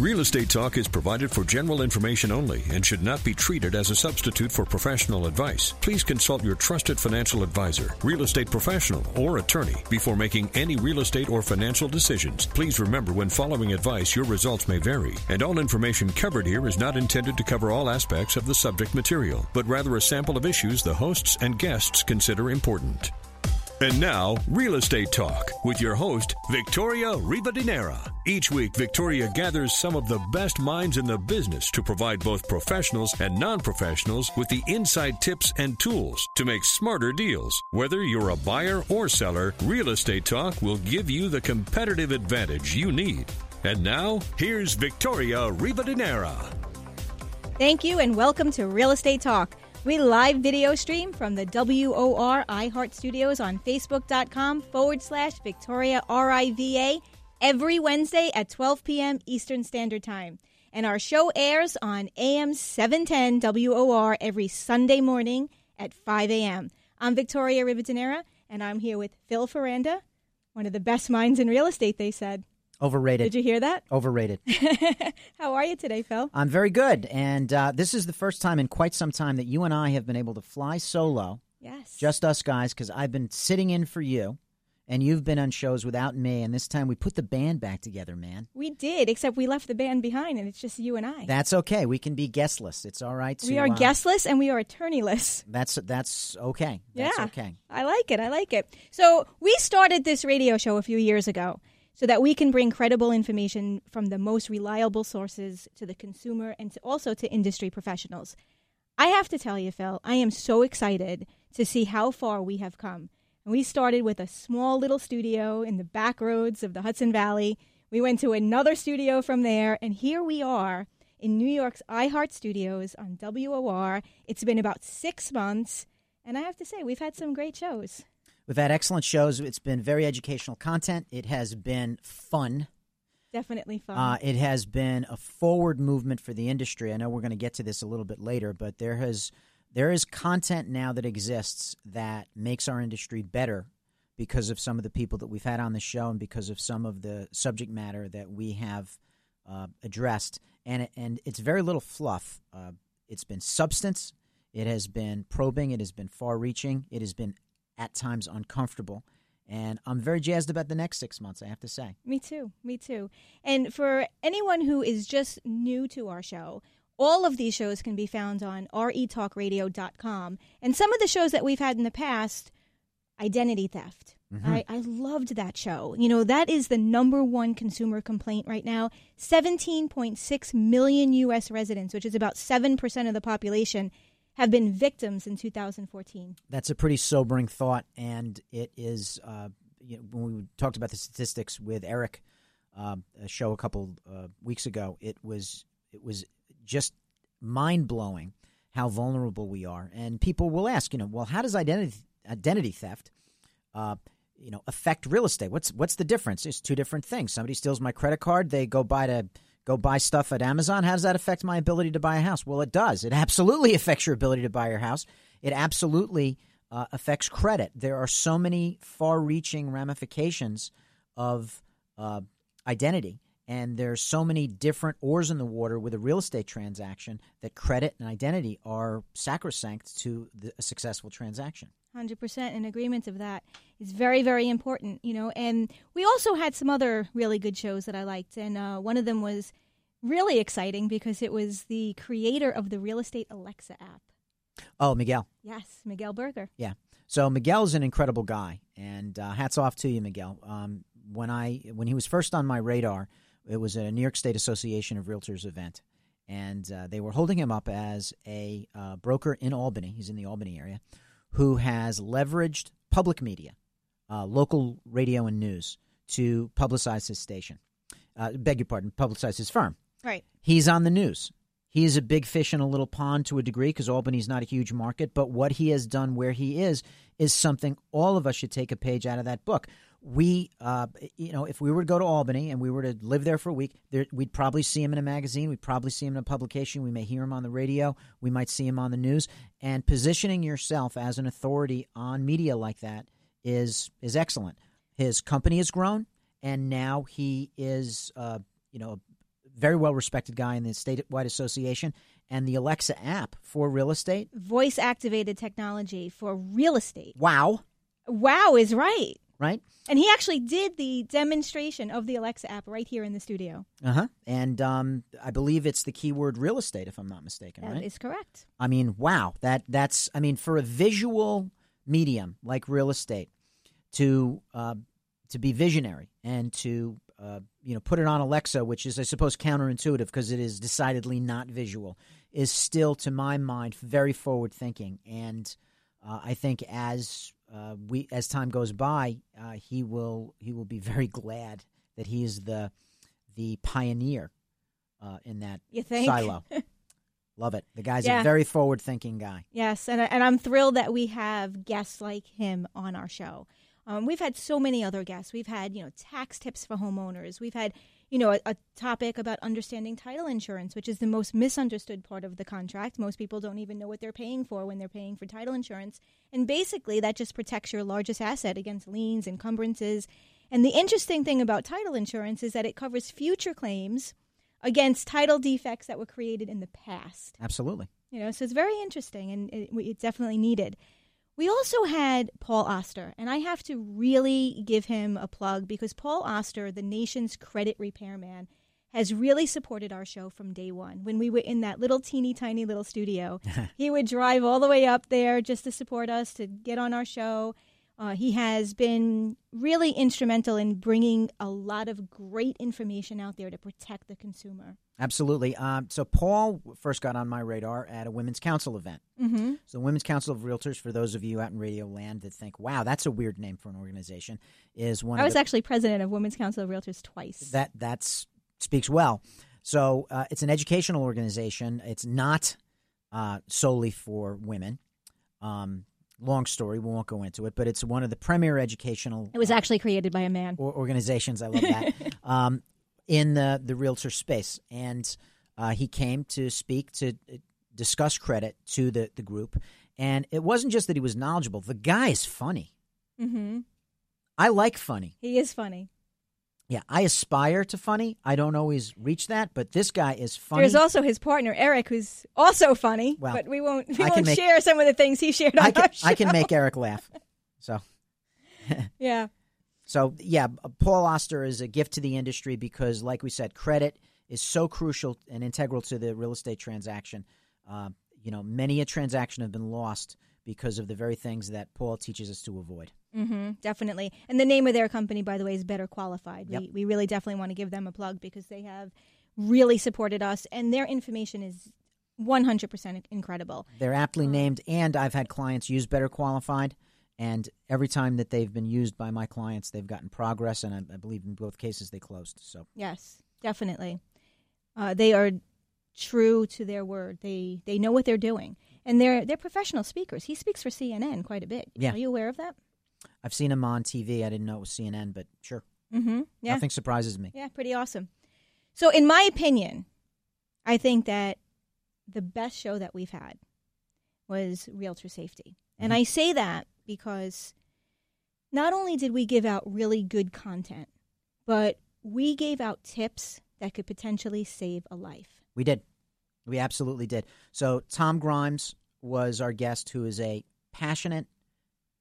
Real Estate Talk is provided for general information only and should not be treated as a substitute for professional advice. Please consult your trusted financial advisor, real estate professional, or attorney before making any real estate or financial decisions. Please remember when following advice, your results may vary, and all information covered here is not intended to cover all aspects of the subject material, but rather a sample of issues the hosts and guests consider important. And now, Real Estate Talk with your host, Victoria Rivadeneira. Each week, Victoria gathers some of the best minds in the business to provide both professionals and non professionals with the inside tips and tools to make smarter deals. Whether you're a buyer or seller, Real Estate Talk will give you the competitive advantage you need. And now, here's Victoria Rivadeneira. Thank you, and welcome to Real Estate Talk. We live video stream from the WOR iHeart Studios on Facebook.com forward slash Victoria RIVA every Wednesday at 12 p.m. Eastern Standard Time. And our show airs on AM 710 WOR every Sunday morning at 5 a.m. I'm Victoria Rivadeneira, and I'm here with Phil Ferranti, one of the best minds in real estate, they said. Overrated. Did you hear that? Overrated. How are you today, Phil? I'm very good. And uh, this is the first time in quite some time that you and I have been able to fly solo. Yes. Just us guys, because I've been sitting in for you. And you've been on shows without me, and this time we put the band back together, man. We did, except we left the band behind, and it's just you and I. That's okay. We can be guestless. It's all right. To, we are uh, guestless and we are attorneyless. That's that's okay. That's yeah, okay. I like it. I like it. So we started this radio show a few years ago so that we can bring credible information from the most reliable sources to the consumer and to also to industry professionals. I have to tell you, Phil, I am so excited to see how far we have come. We started with a small little studio in the back roads of the Hudson Valley. We went to another studio from there, and here we are in New York's iHeart Studios on WOR. It's been about six months, and I have to say, we've had some great shows. We've had excellent shows. It's been very educational content. It has been fun. Definitely fun. Uh, it has been a forward movement for the industry. I know we're going to get to this a little bit later, but there has there is content now that exists that makes our industry better because of some of the people that we've had on the show and because of some of the subject matter that we have uh, addressed. And it, and it's very little fluff. Uh, it's been substance. It has been probing. It has been far-reaching. It has been at times uncomfortable. And I'm very jazzed about the next six months, I have to say. Me too. Me too. And for anyone who is just new to our show, all of these shows can be found on retalkradio.com. And some of the shows that we've had in the past, identity theft. Mm-hmm. I, I loved that show. You know, that is the number one consumer complaint right now. 17.6 million U.S. residents, which is about 7% of the population, have been victims in 2014. That's a pretty sobering thought. And it is, uh, you know, when we talked about the statistics with Eric, uh, a show a couple uh, weeks ago, it was it was just mind blowing how vulnerable we are. And people will ask, you know, well, how does identity identity theft, uh, you know, affect real estate? What's what's the difference? It's two different things. Somebody steals my credit card, they go buy to go buy stuff at Amazon. How does that affect my ability to buy a house? Well, it does. It absolutely affects your ability to buy your house. It absolutely uh, affects credit. There are so many far-reaching ramifications of uh, identity and there's so many different oars in the water with a real estate transaction that credit and identity are sacrosanct to the, a successful transaction. 100% in agreement of that. It's very, very important, you know. And we also had some other really good shows that I liked. And uh, one of them was really exciting because it was the creator of the Real Estate Alexa app. Oh, Miguel. Yes, Miguel Berger. Yeah. So Miguel's an incredible guy, and uh, hats off to you, Miguel. Um, when I when he was first on my radar, it was a New York State Association of Realtors event, and uh, they were holding him up as a uh, broker in Albany. He's in the Albany area, who has leveraged public media, uh, local radio and news, to publicize his station. Uh, beg your pardon, publicize his firm. Right. He's on the news. He's a big fish in a little pond to a degree because Albany's not a huge market. But what he has done where he is is something all of us should take a page out of that book. We, uh, you know, if we were to go to Albany and we were to live there for a week, there, we'd probably see him in a magazine. We'd probably see him in a publication. We may hear him on the radio. We might see him on the news. And positioning yourself as an authority on media like that is is excellent. His company has grown, and now he is, uh, you know, a very well respected guy in the statewide association. And the Alexa app for real estate. Voice activated technology for real estate. Wow. Wow is right. Right? And he actually did the demonstration of the Alexa app right here in the studio. Uh huh. And um, I believe it's the keyword real estate, if I'm not mistaken. That right? is correct. I mean, wow. That that's. I mean, for a visual medium like real estate, to uh, to be visionary and to uh, you know put it on Alexa, which is I suppose counterintuitive because it is decidedly not visual, is still to my mind very forward thinking. And uh, I think as uh, we as time goes by, uh, he will he will be very glad that he is the the pioneer uh, in that silo. Love it. The guy's Yeah. a very forward thinking guy. Yes, and and I'm thrilled that we have guests like him on our show. Um, we've had so many other guests. We've had you know tax tips for homeowners. We've had you know a, a topic about understanding title insurance, which is the most misunderstood part of the contract. Most people don't even know what they're paying for when they're paying for title insurance, and basically that just protects your largest asset against liens, encumbrances. And the interesting thing about title insurance is that it covers future claims against title defects that were created in the past. Absolutely. You know, so it's very interesting and it, it's definitely needed. We also had Paul Oster, and I have to really give him a plug because Paul Oster, the nation's credit repairman, has really supported our show from day one. When we were in that little teeny tiny little studio, he would drive all the way up there just to support us, to get on our show. Uh, he has been really instrumental in bringing a lot of great information out there to protect the consumer. Absolutely. Um, so Paul first got on my radar at a Women's Council event. Mm-hmm. So the Women's Council of Realtors, for those of you out in Radio Land that think, "Wow, that's a weird name for an organization," is one I was the, actually president of Women's Council of Realtors twice. that that's speaks well. So uh, it's an educational organization. It's not uh, solely for women. Um, long story, we won't go into it, but it's one of the premier educational it was actually created by a man. or organizations. I love that. um, in the the realtor space, and uh, he came to speak to uh, discuss credit to the the group, and it wasn't just that he was knowledgeable. The guy is funny. Mm-hmm. I like funny. He is funny. Yeah, I aspire to funny. I don't always reach that, but this guy is funny. There's also his partner Eric, who's also funny. Well, but we won't. We I won't make- share some of the things he shared on I can our show. I can make Eric laugh. So Yeah. So yeah, Paul Oster is a gift to the industry because, like we said, credit is so crucial and integral to the real estate transaction. Uh, you know, many a transaction have been lost because of the very things that Paul teaches us to avoid. Hmm definitely. And the name of their company, by the way, is Better Qualified. Yep. We, we really definitely want to give them a plug because they have really supported us, and their information is 100% incredible. They're aptly named, and I've had clients use Better Qualified, and every time that they've been used by my clients, they've gotten progress, and I, I believe in both cases they closed. So Yes, definitely. Uh, they are true to their word. They they know what they're doing, and they're they're professional speakers. He speaks for CNN quite a bit. Yeah. Are you aware of that? I've seen him on TV. I didn't know it was CNN, but sure, Mm-hmm. Yeah. nothing surprises me. Yeah, pretty awesome. So, in my opinion, I think that the best show that we've had was Realtor Safety. And I say that because not only did we give out really good content, but we gave out tips that could potentially save a life. We did. We absolutely did. So Tom Grimes was our guest, who is a passionate,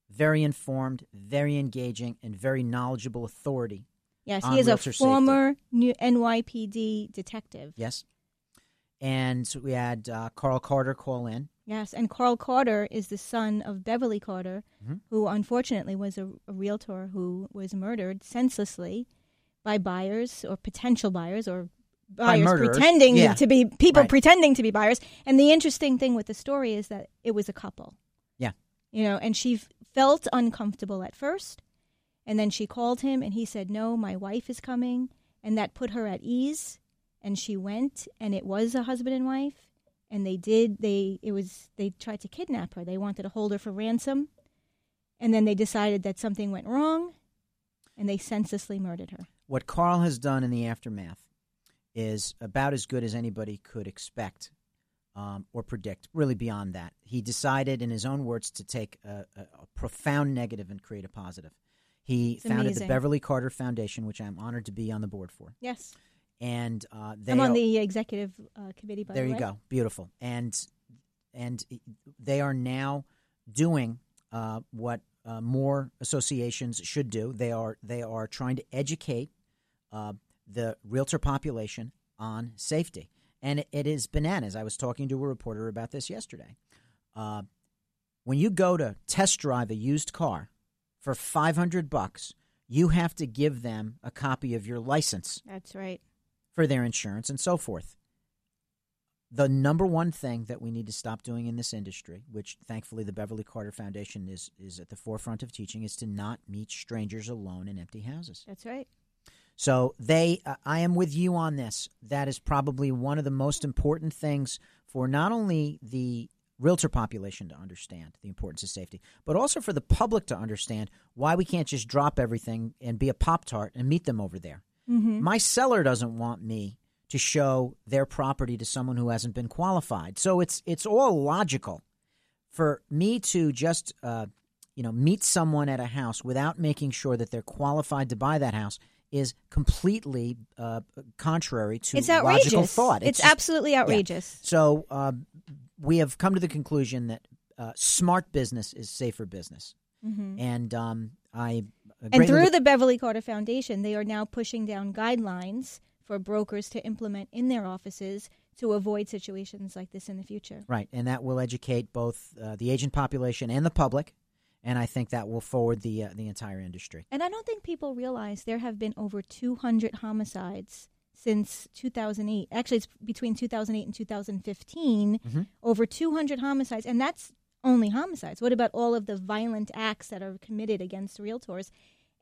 very informed, very engaging, and very knowledgeable authority. Yes, he is a safety. former new NYPD detective. Yes. And we had uh, Carl Carter call in. Yes, and Carl Carter is the son of Beverly Carter, Mhm. who unfortunately was a, a realtor who was murdered senselessly by buyers or potential buyers or buyers pretending yeah. to be people Right. pretending to be buyers. And the interesting thing with the story is that it was a couple. You know, and she f- felt uncomfortable at first, and then she called him and he said, "No, my wife is coming." And that put her at ease. and she went, and it was a husband and wife, and they did they it was they tried to kidnap her. They wanted to hold her for ransom, and then they decided that something went wrong, and they senselessly murdered her. What Carl has done in the aftermath is about as good as anybody could expect um, or predict, really beyond that. He decided, in his own words, to take a, a, a profound negative and create a positive. He It's founded amazing. the Beverly Carter Foundation, which I'm honored to be on the board for. Yes, And uh, I'm on are- the executive uh, committee. By there the you way. go, beautiful. And and they are now doing uh, what uh, more associations should do. They are they are trying to educate uh, the realtor population on safety, and it, it is bananas. I was talking to a reporter about this yesterday. Uh, when you go to test drive a used car for five hundred bucks, you have to give them a copy of your license That's right. for their insurance and so forth. The number one thing that we need to stop doing in this industry, which thankfully the Beverly Carter Foundation is, is at the forefront of teaching, is to not meet strangers alone in empty houses. That's right. So they, uh, I am with you on this. That is probably one of the most important things for not only the realtor population to understand the importance of safety, but also for the public to understand why we can't just drop everything and be a pop tart and meet them over there. My seller doesn't want me to show their property to someone who hasn't been qualified. So it's it's all logical for me to just uh, you know meet someone at a house without making sure that they're qualified to buy that house is completely uh, contrary to It's logical thought. It's, just- absolutely outrageous. so uh, we have come to the conclusion that uh, smart business is safer business, and um, I And through the Beverly Carter Foundation, they are now pushing down guidelines for brokers to implement in their offices to avoid situations like this in the future. right, and that will educate both uh, the agent population and the public, and I think that will forward the uh, the entire industry. And I don't think people realize there have been over 200 homicides since 2008. Actually, it's between 2008 and 2015, Mm-hmm. over 200 homicides. And that's only homicides. What about all of the violent acts that are committed against realtors?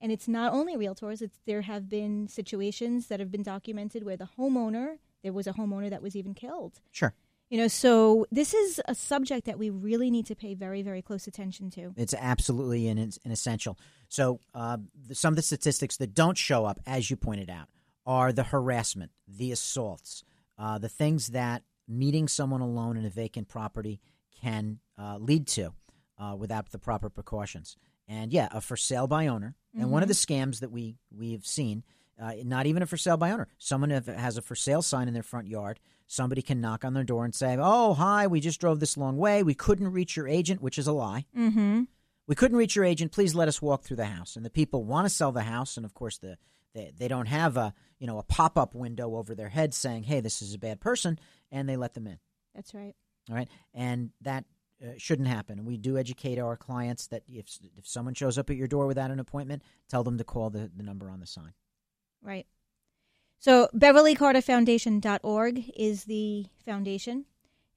And it's not only realtors, it's, there have been situations that have been documented where the homeowner, there was a homeowner that was even killed. Sure, You know, so this is a subject that we really need to pay very, very close attention to. it's absolutely an, an essential. So uh, the, some of the statistics that don't show up, as you pointed out, are the harassment, the assaults, uh, the things that meeting someone alone in a vacant property can uh, lead to uh, without the proper precautions. And yeah, a for sale by owner. And one of the scams that we we have seen, uh, not even a for sale by owner. Someone have, has a for sale sign in their front yard. Somebody can knock on their door and say, "Oh, hi, we just drove this long way. We couldn't reach your agent," which is a lie. Mm-hmm. We couldn't reach your agent. Please let us walk through the house. And the people want to sell the house, and of course the they, they don't have a you know a pop up window over their head saying, "Hey, this is a bad person," and they let them in. That's right. All right, and that uh, shouldn't happen. We do educate our clients that if if someone shows up at your door without an appointment, tell them to call the, the number on the sign. Right. So BeverlyCarterFoundation.org is the foundation,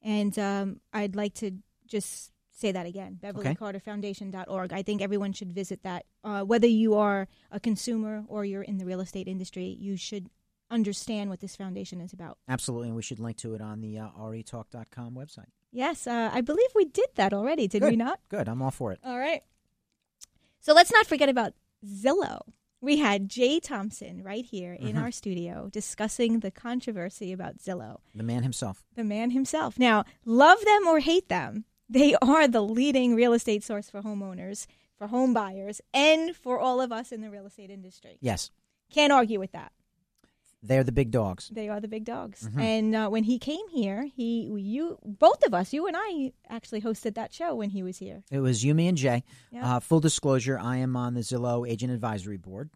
and um, I'd like to just say that again: BeverlyCarterFoundation.org. I think everyone should visit that. Uh, whether you are a consumer or you're in the real estate industry, you should understand what this foundation is about. Absolutely, and we should link to it on the uh, retalk.com website. Yes, uh, I believe we did that already, did Good. we not? Good, I'm all for it. All right. So let's not forget about Zillow. We had Jay Thompson right here in Mm-hmm. our studio discussing the controversy about Zillow, The man himself. the man himself. Now, love them or hate them, they are the leading real estate source for homeowners, for home buyers, and for all of us in the real estate industry. Yes, Can't argue with that. They're the big dogs. They are the big dogs. Mm-hmm. And uh, when he came here, he, you, both of us, you and I, actually hosted that show when he was here. It was you, me, and Jay. Yeah. Uh, full disclosure: I am on the Zillow Agent Advisory Board.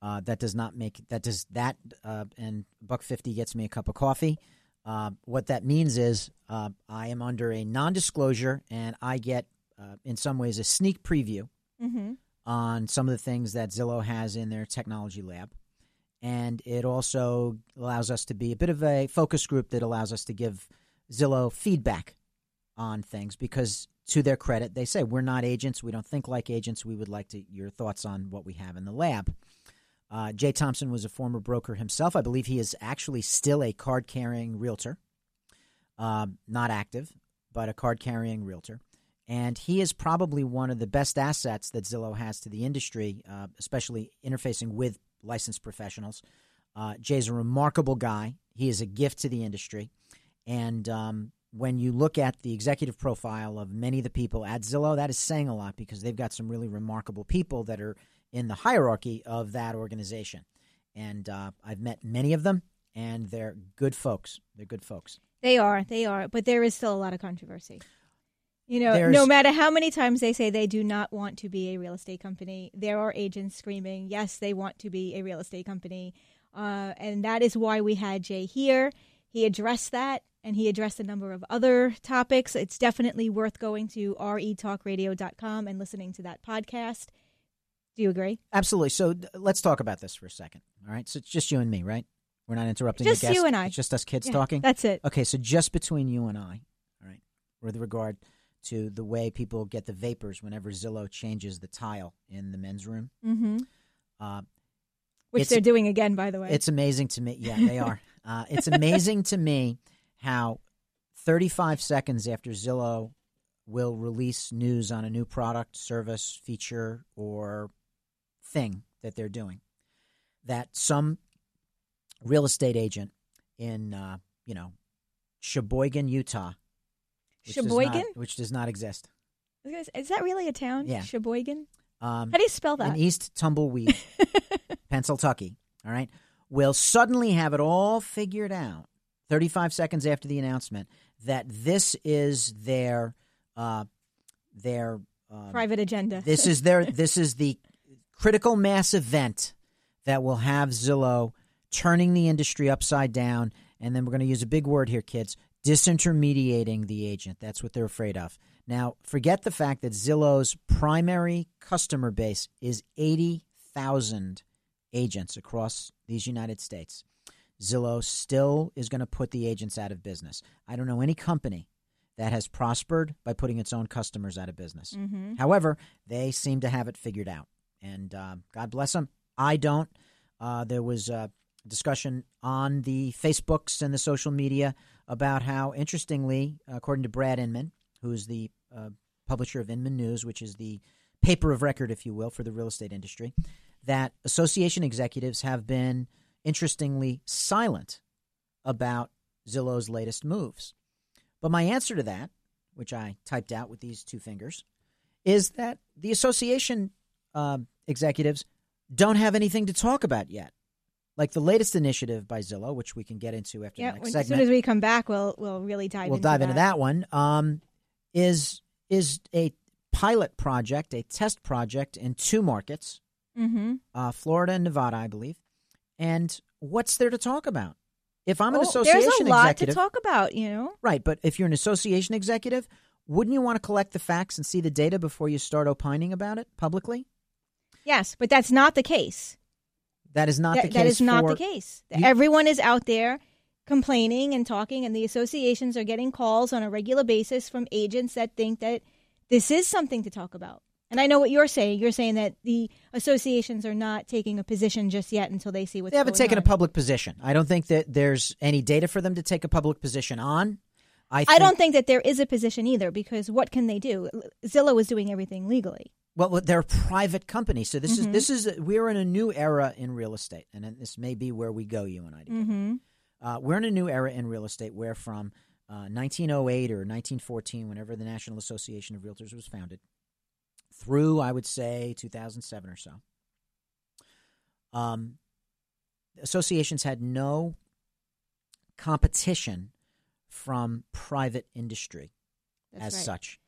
Uh, that does not make that does that uh, and buck fifty gets me a cup of coffee. Uh, what that means is uh, I am under a non-disclosure, and I get, uh, in some ways, a sneak preview Mm-hmm. on some of the things that Zillow has in their technology lab. And it also allows us to be a bit of a focus group that allows us to give Zillow feedback on things because, to their credit, they say we're not agents. We don't think like agents. We would like to your thoughts on what we have in the lab. Uh, Jay Thompson was a former broker himself. I believe he is actually still a card carrying realtor, um, not active, but a card carrying realtor. And he is probably one of the best assets that Zillow has to the industry, uh, especially interfacing with licensed professionals. Uh, Jay's a remarkable guy. He is a gift to the industry. And um, when you look at the executive profile of many of the people at Zillow, that is saying a lot because they've got some really remarkable people that are in the hierarchy of that organization. And uh, I've met many of them, and they're good folks. They're good folks. They are, they are, but there is still a lot of controversy. You know, There's- no matter how many times they say they do not want to be a real estate company, there are agents screaming, yes, they want to be a real estate company. Uh, and that is why we had Jay here. He addressed that and he addressed a number of other topics. It's definitely worth going to retalkradio.com and listening to that podcast. Do you agree? Absolutely. So let's talk about this for a second. All right. So it's just you and me, right? We're not interrupting Just you and I. It's just us kids Yeah, talking. That's it. Okay, so just between you and I, all right, with regard to the way people get the vapors whenever Zillow changes the tile in the men's room, hmm uh, Which they're doing again, by the way. it's amazing to me. Yeah, they are. uh, it's amazing to me how 35 seconds after Zillow will release news on a new product, service, feature, or thing that they're doing, that some real estate agent in, uh, you know, Sheboygan, Utah, which does not- Sheboygan? which does not exist. Is that really a town? Yeah. Sheboygan? Um, How do you spell that? in East Tumbleweed, Pennsylvania, all right, will suddenly have it all figured out 35 seconds after the announcement that this is their uh, their um, Private agenda. this is their this is the critical mass event that will have Zillow turning the industry upside down and then we're going to use a big word here kids disintermediating the agent. That's what they're afraid of. Now forget the fact that Zillow's primary customer base is 80,000 agents across these United States. Zillow still is going to put the agents out of business. I don't know any company that has prospered by putting its own customers out of business. Hmm However, they seem to have it figured out, and uh, God bless them. I don't. Uh, there was a discussion on the Facebooks and the social media about how, interestingly, according to Brad Inman, who is the uh, publisher of Inman News, which is the paper of record, if you will, for the real estate industry, that association executives have been interestingly silent about Zillow's latest moves. But my answer to that, which I typed out with these two fingers, is that the association uh, executives don't have anything to talk about yet. Like the latest initiative by Zillow, which we can get into after Yeah, the next segment. as soon as we come back, we'll we'll really dive. we'll into dive that. into that one. Um, is is a pilot project, a test project in two markets, Mm-hmm. uh, Florida and Nevada, I believe. And what's there to talk about? If I'm an Oh, association there's a lot executive, to talk about. You know, Right, but if you're an association executive, wouldn't you want to collect the facts and see the data before you start opining about it publicly? yes, but that's not the case. That is not That- the case. that is not the case. you- Everyone is out there complaining and talking, and the associations are getting calls on a regular basis from agents that think that this is something to talk about. And I know what you're saying. You're saying that the associations are not taking a position just yet until they see what's They haven't taken on. a public position. I don't think that there's any data for them to take a public position on. I, I don't think that there is a position either because what can they do? Zillow is doing everything legally. Well, they're private company, so this Mm-hmm. is this is we're in a new era in real estate, and this may be where we go, you and I. Together. Mm-hmm. Uh, we're in a new era in real estate where from uh, 1908 or 1914, whenever the National Association of Realtors was founded, through I would say 2007 or so, um, associations had no competition from private industry That's as right. such.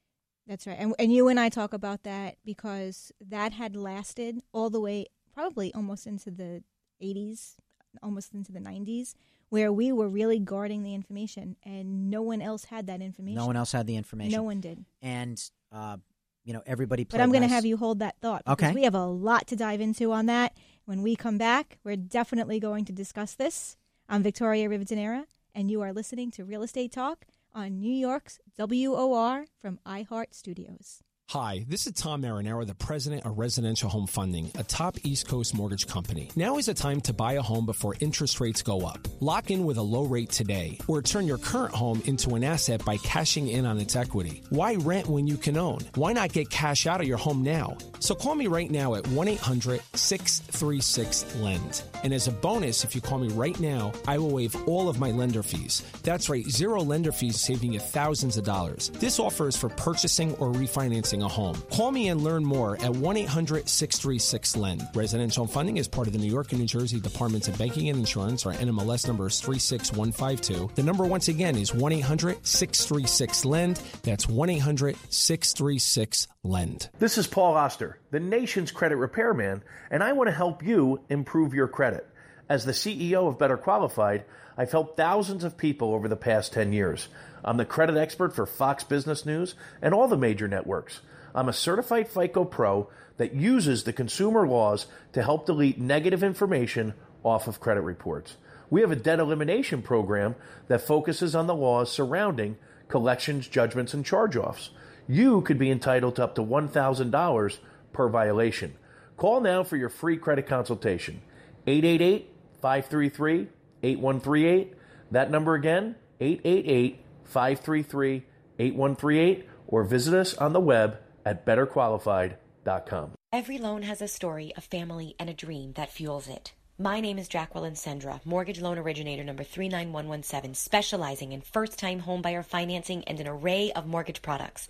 That's right. And, and you and I talk about that because that had lasted all the way, probably almost into the 80s, almost into the 90s, where we were really guarding the information and no one else had that information. No one else had the information. No one did. and uh, you know everybody. But I'm going to have you hold that thought because Okay. we have a lot to dive into on that. When we come back, we're definitely going to discuss this. I'm Victoria Rivadeneira, and you are listening to Real Estate Talk on New York's WOR from iHeart Studios. Hi, this is Tom Marinero, the president of Residential Home Funding, a top East Coast mortgage company. Now is the time to buy a home before interest rates go up. Lock in with a low rate today, or turn your current home into an asset by cashing in on its equity. Why rent when you can own? Why not get cash out of your home now? So call me right now at 1 800 636 LEND. And as a bonus, if you call me right now, I will waive all of my lender fees. That's right, zero lender fees saving you thousands of dollars. This offer is for purchasing or refinancing a home. Call me and learn more at 1 800 636 LEND. Residential funding is part of the New York and New Jersey Departments of Banking and Insurance. Our NMLS number is 36152. The number, once again, is 1 800 636 LEND. That's 1 800 636 LEND. This is Paul Oster, the nation's credit repairman, and I want to help you improve your credit. As the CEO of Better Qualified, I've helped thousands of people over the past 10 years. I'm the credit expert for Fox Business News and all the major networks. I'm a certified FICO pro that uses the consumer laws to help delete negative information off of credit reports. We have a debt elimination program that focuses on the laws surrounding collections, judgments, and charge offs. You could be entitled to up to $1,000 per violation. Call now for your free credit consultation. 888 533 8138. That number again, 888 533 8138, or visit us on the web at betterqualified.com. Every loan has a story, a family, and a dream that fuels it. My name is Jacqueline Sendra, mortgage loan originator number 39117, specializing in first time homebuyer financing and an array of mortgage products.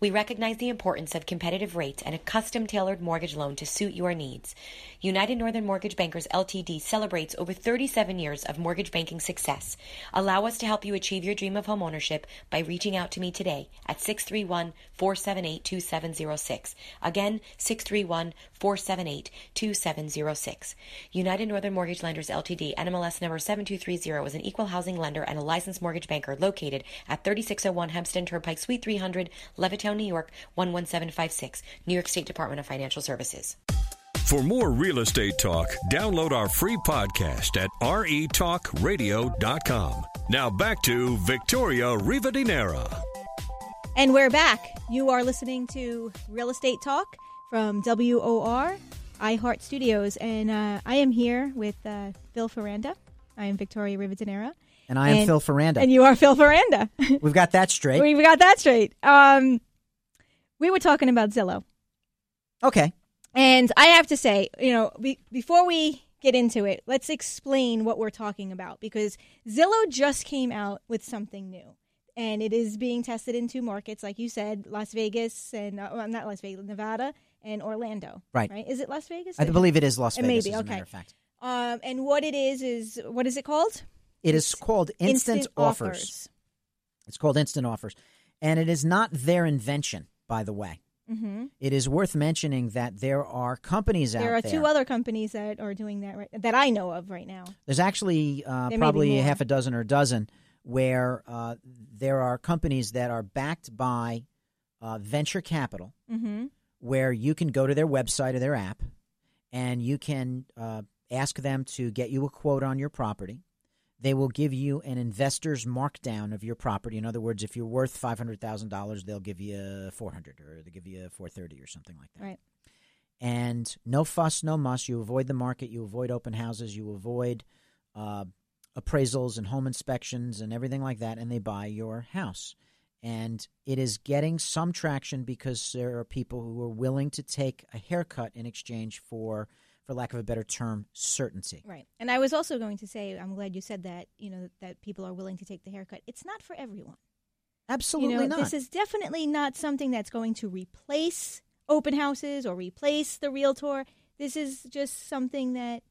We recognize the importance of competitive rates and a custom tailored mortgage loan to suit your needs. United Northern Mortgage Bankers Ltd celebrates over 37 years of mortgage banking success. Allow us to help you achieve your dream of homeownership by reaching out to me today at 631 478 2706. Again, 631 478 2706. United Northern Mortgage Lenders Ltd, NMLS number 7230, is an equal housing lender and a licensed mortgage banker located at 3601 Hempstead Turnpike, Suite 300, Levittown, New York 11756, New York State Department of Financial Services. For more real estate talk, download our free podcast at retalkradio.com. Now back to Victoria Rivadeneira. And we're back. You are listening to Real Estate Talk from WOR iHeart Studios, and uh, I am here with uh, Phil Ferranti. I am Victoria Rivadeneira. And I am And- Phil Ferranti. And you are Phil Ferranti. We've got that straight. we got that straight. Um, we were talking about Zillow. okay. And I have to say, you know, be, before we get into it, let's explain what we're talking about because Zillow just came out with something new. And it is being tested in two markets, like you said, Las Vegas and uh, not Las Vegas, Nevada and Orlando. Right. Right? Is it Las Vegas? I believe it is Las It Vegas, Maybe. as a okay. matter of fact. Um, and what it is is what is it called? It is called instant, offers. It's called instant offers. And it is not their invention, by the way. Mm-hmm. It is worth mentioning that there are companies out There There are two other companies that are doing that right, that I know of right now. There's actually uh, There probably a half a dozen or a dozen where uh, there are companies that are backed by uh, venture capital, Mm-hmm. Where you can go to their website or their app and you can uh, ask them to get you a quote on your property. They will give you an investor's markdown of your property. In other words, if you're worth five hundred thousand dollars, they'll give you four hundred, or they give you four thirty, or something like that. Right. And no fuss, no muss. You avoid the market. You avoid open houses. You avoid uh, appraisals and home inspections and everything like that. And they buy your house. And it is getting some traction because there are people who are willing to take a haircut in exchange for, for lack of a better term, certainty. Right. And I was also going to say, I'm glad you said that, you know, that people are willing to take the haircut. It's not for everyone. Absolutely you know, not. This is definitely not something that's going to replace open houses or replace the realtor. This is just something that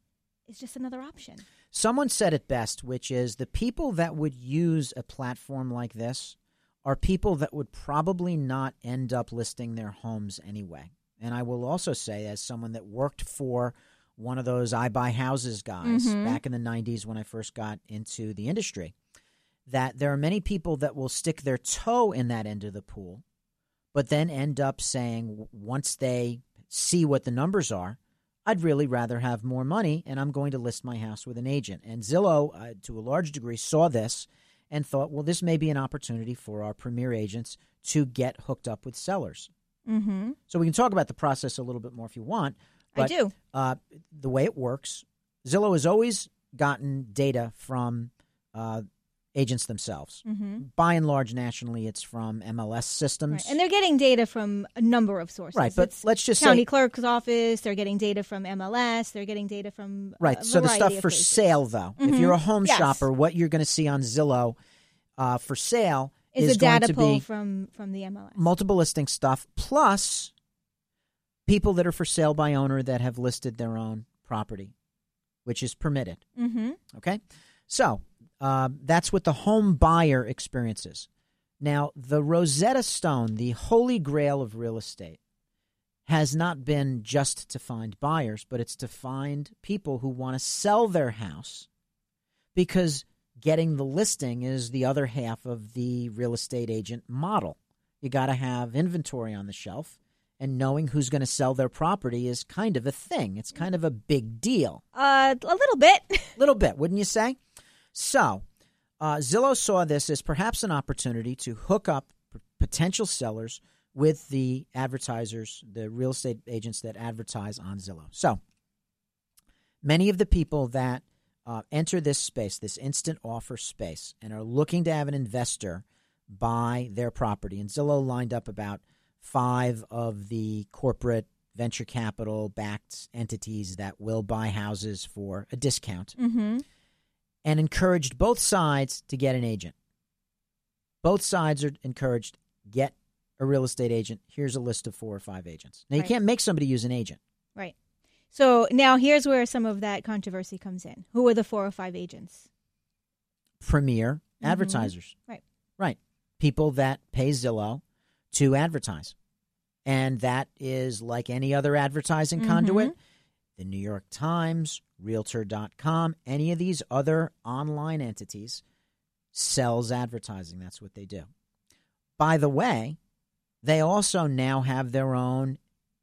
is just another option. Someone said it best, which is the people that would use a platform like this are people that would probably not end up listing their homes anyway. And I will also say, as someone that worked for one of those I buy houses guys Mhm. back in the 90s when I first got into the industry, that there are many people that will stick their toe in that end of the pool, but then end up saying, once they see what the numbers are, I'd really rather have more money, and I'm going to list my house with an agent. And Zillow, uh, to a large degree, saw this and thought, well, this may be an opportunity for our premier agents to get hooked up with sellers. Mm-hmm. So we can talk about the process a little bit more if you want. I do. Uh, the way it works, Zillow has always gotten data from uh, agents themselves. Mm-hmm. By and large, nationally, it's from MLS systems. Right. And they're getting data from a number of sources. Right, but It's let's just county say- clerk's office. They're getting data from MLS. They're getting data from Right. So the stuff for places. sale, though, if Mhm. you're a home Yes. shopper, what you're going to see on Zillow uh, for sale is is a going data to pull be from from the MLS. multiple listing stuff plus people that are for sale by owner that have listed their own property, which is permitted. Mm-hmm. Okay, so uh, that's what the home buyer experiences. Now, the Rosetta Stone, the holy grail of real estate, has not been just to find buyers, but it's to find people who want to sell their house because getting the listing is the other half of the real estate agent model. You got to have inventory on the shelf, and knowing who's going to sell their property is kind of a thing. It's kind of a big deal. Uh, a little bit. little bit, wouldn't you say? So, uh, Zillow saw this as perhaps an opportunity to hook up p- potential sellers with the advertisers, the real estate agents that advertise on Zillow. So, many of the people that uh, enter this space, this instant offer space, and are looking to have an investor buy their property, and Zillow lined up about five of the corporate venture capital backed entities that will buy houses for a discount mm-hmm. And encouraged both sides to get an agent. Both sides are encouraged get a real estate agent. Here's a list of four or five agents. Now you Right. can't make somebody use an agent. Right. So now here's where some of that controversy comes in. Who are the four or five agents? Premier Mhm. advertisers. Right. Right. People that pay Zillow to advertise. And that is like any other advertising Mhm. conduit. The New York Times, Realtor.com, any of these other online entities sells advertising. That's what they do. By the way, they also now have their own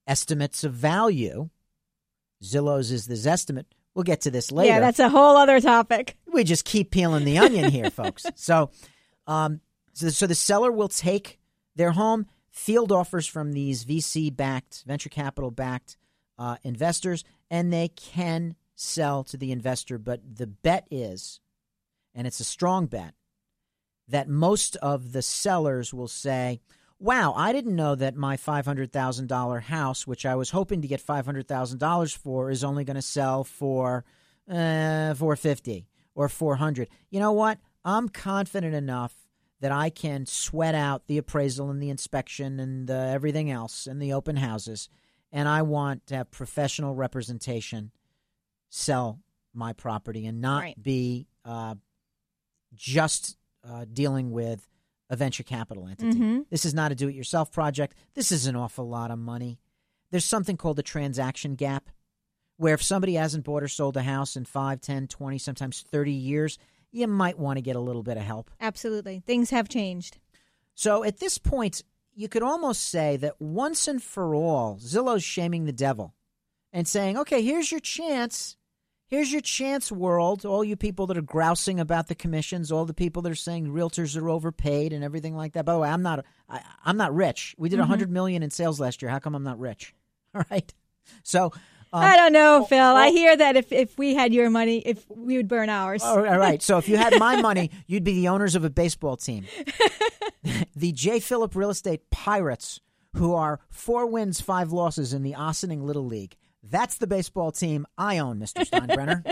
estimates of value. Zillow's is the Zestimate. We'll get to this later Yeah, that's a whole other topic. we just keep peeling the onion here, folks. So, um, so, so the seller will take their home, field offers from these VC backed, venture capital backed uh, investors, and they can sell to the investor. But the bet is, and it's a strong bet, that most of the sellers will say, Wow, I didn't know that my $500,000 house, which I was hoping to get $500,000 for, is only going to sell for uh, 450 or 400. You know what? I'm confident enough that I can sweat out the appraisal and the inspection and everything else and the open houses, and I want to have professional representation sell my property and not Right. be uh, just uh, dealing with a venture capital entity. Mhm. This is not a do it yourself project. This is an awful lot of money. There's something called the transaction gap where if somebody hasn't bought or sold a house in 5, 10, 20, sometimes 30 years, you might want to get a little bit of help. Absolutely. Things have changed. So at this point, you could almost say that once and for all, Zillow's shaming the devil and saying, okay, here's your chance. Here's your chance, world. All you people that are grousing about the commissions, all the people that are saying realtors are overpaid and everything like that. By the way, I'm not. I, I'm not rich. We did a Mhm. 100 million in sales last year. How come I'm not rich? All right. So um, I don't know, Phil. I hear that if, if we had your money, if we would burn ours. All right. So if you had my money, you'd be the owners of a baseball team. the J. Philip Real Estate Pirates, who are four wins, five losses in the Ossining Little League. That's the baseball team I own, Mr. Steinbrenner.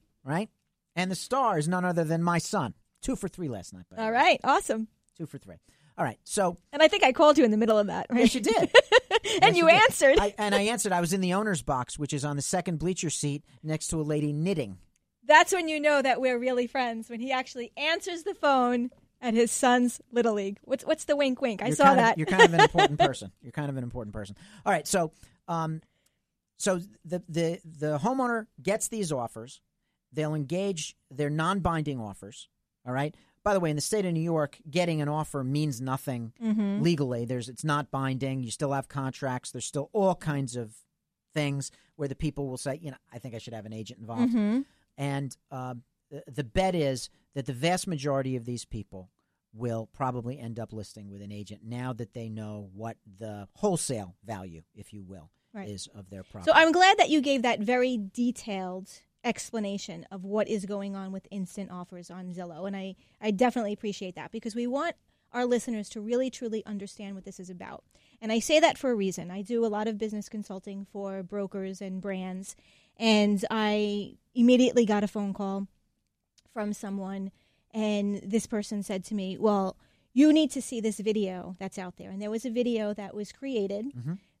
right? And the star is none other than my son. Two for three last night. By the All right. Awesome. Two for three. All right. So And I think I called you in the middle of that, right? Yes, you did. and Yes, you did. answered. I, and I answered. I was in the owner's box, which is on the second bleacher seat next to a lady knitting. That's when you know that we're really friends, when he actually answers the phone at his son's Little League. What's what's the wink wink? I you're saw that. Of, you're kind of an important person. You're kind of an important person. All right, so um, so the the the homeowner gets these offers. They'll engage. They're non-binding offers. All right. By the way, in the state of New York, getting an offer means nothing Mhm. legally. There's it's not binding. You still have contracts. There's still all kinds of things where the people will say, you know, I think I should have an agent involved. Mhm. And um, the, the bet is that the vast majority of these people will probably end up listing with an agent now that they know what the wholesale value, if you will, Right. is of their property. So I'm glad that you gave that very detailed explanation of what is going on with instant offers on Zillow. And I, I definitely appreciate that because we want our listeners to really truly understand what this is about. And I say that for a reason. I do a lot of business consulting for brokers and brands. And I immediately got a phone call from someone, and this person said to me, Well, you need to see this video that's out there. And there was a video that was created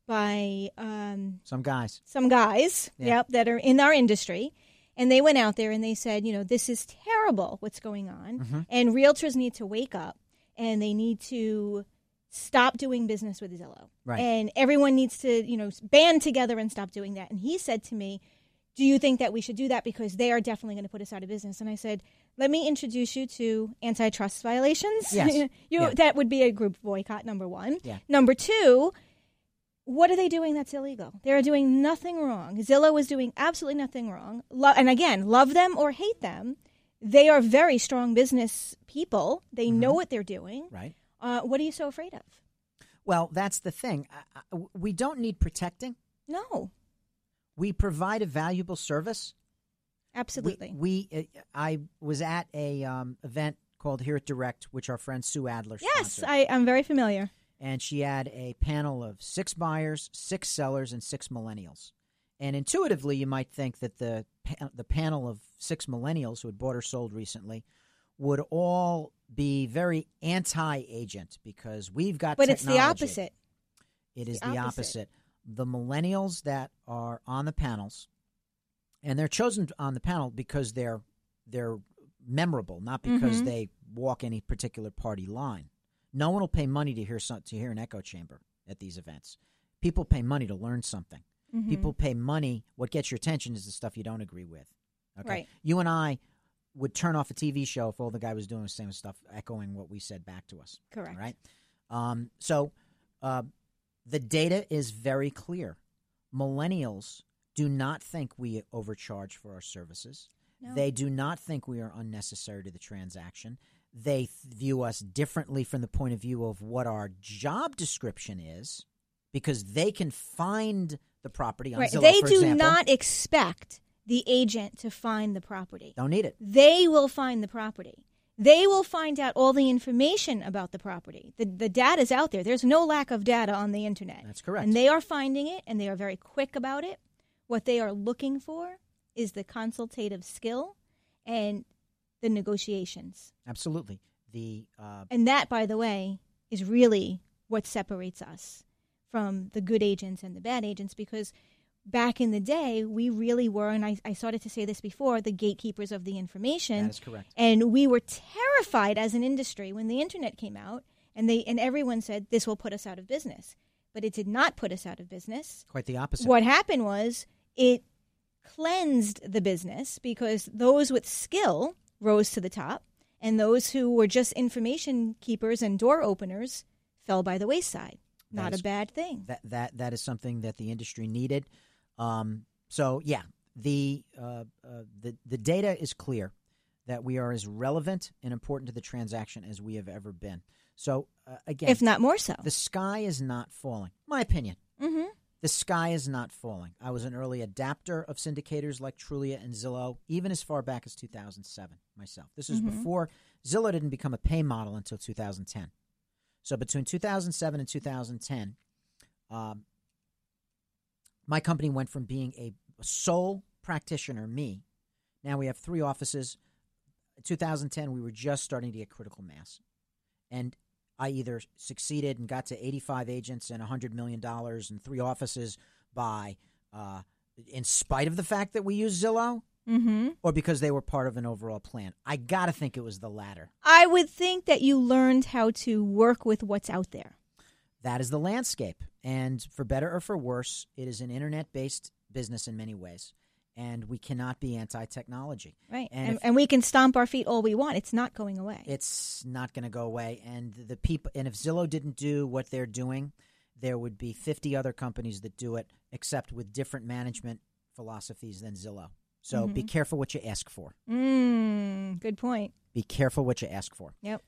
by um, Some guys. some guys, Yeah. yep, that are in our industry. And they went out there and they said, you know, this is terrible what's going on. Mm-hmm. And realtors need to wake up and they need to stop doing business with Zillow. Right. And everyone needs to, you know, band together and stop doing that. And he said to me, do you think that we should do that because they are definitely going to put us out of business? And I said, let me introduce you to antitrust violations. Yes. you, Yeah. That would be a group boycott, number one. Yeah. Number two, what are they doing that's illegal? They're doing nothing wrong. Zillow is doing absolutely nothing wrong. Lo- and again, love them or hate them, they are very strong business people. They know what they're doing. Right. Uh, what are you so afraid of? Well, that's the thing. We don't need protecting. No, We provide a valuable service. We- absolutely. We, uh, I was at a um, event called Hear It Direct, which our friend Sue Adler yes, sponsored. I, I'm very familiar. And she had a panel of six buyers, six sellers, and six millennials. And intuitively, you might think that the the panel of six millennials who had bought or sold recently would all be very anti-agent because we've got. But it's the technology. opposite. It is the the opposite. opposite. The millennials that are on the panels, and they're chosen on the panel because they're they're memorable, not because Mhm. they walk any particular party line. No one will pay money to hear some, to hear an echo chamber at these events. People pay money to learn something. Mhm. People pay money. What gets your attention is the stuff you don't agree with. Okay, Right. you and I would turn off a TV show if all the guy was doing was saying stuff echoing what we said back to us. Correct. Right. Um, so uh, the data is very clear. Millennials do not think we overcharge for our services. No. They do not think we are unnecessary to the transaction. They view us differently from the point of view of what our job description is because they can find the property on Right. Zillow, They do example. not expect the agent to find the property. Don't need it. They will find the property. They will find out all the information about the property. The, the data is out there. There's no lack of data on the internet. That's correct. And they are finding it, and they are very quick about it. What they are looking for is the consultative skill and the negotiations. Absolutely. The uh, And that, by the way, is really what separates us from the good agents and the bad agents because back in the day, we really were, and I, I started to say this before, the gatekeepers of the information. that is correct. And we were terrified as an industry when the internet came out and they and everyone said this will put us out of business. But it did not put us out of business. Quite the opposite. What happened was it cleansed the business because those with skill rose to the top and those who were just information keepers and door openers fell by the wayside. Not That's- a bad thing. That that that is something that the industry needed. Um, so yeah, the uh, uh, the the data is clear that we are as relevant and important to the transaction as we have ever been. So uh, again, if not more so. the sky is not falling. My opinion. hmm The sky is not falling. I was an early adapter of syndicators like Trulia and Zillow, even as far back as 2007 myself. This was Mhm. before Zillow didn't become a pay model until 2010. So between 2007 and 2010, um, my company went from being a sole practitioner, me. Now we have three offices. In 2010, we were just starting to get critical mass. And I either succeeded and got to 85 agents and $100 million and three offices by, uh, in spite of the fact that we use Zillow, hmm or because they were part of an overall plan. I got to think it was the latter. I would think that you learned how to work with what's out there. That is the landscape. And for better or for worse, it is an internet based business in many ways. And we cannot be anti technology. Right. And And, if- and we can stomp our feet all we want. It's not going away. It's not going to go away. And the people, and if Zillow didn't do what they're doing, there would be 50 other companies that do it, except with different management philosophies than Zillow. So be careful what you ask for. Mm, good point. Be careful what you ask for. Yep.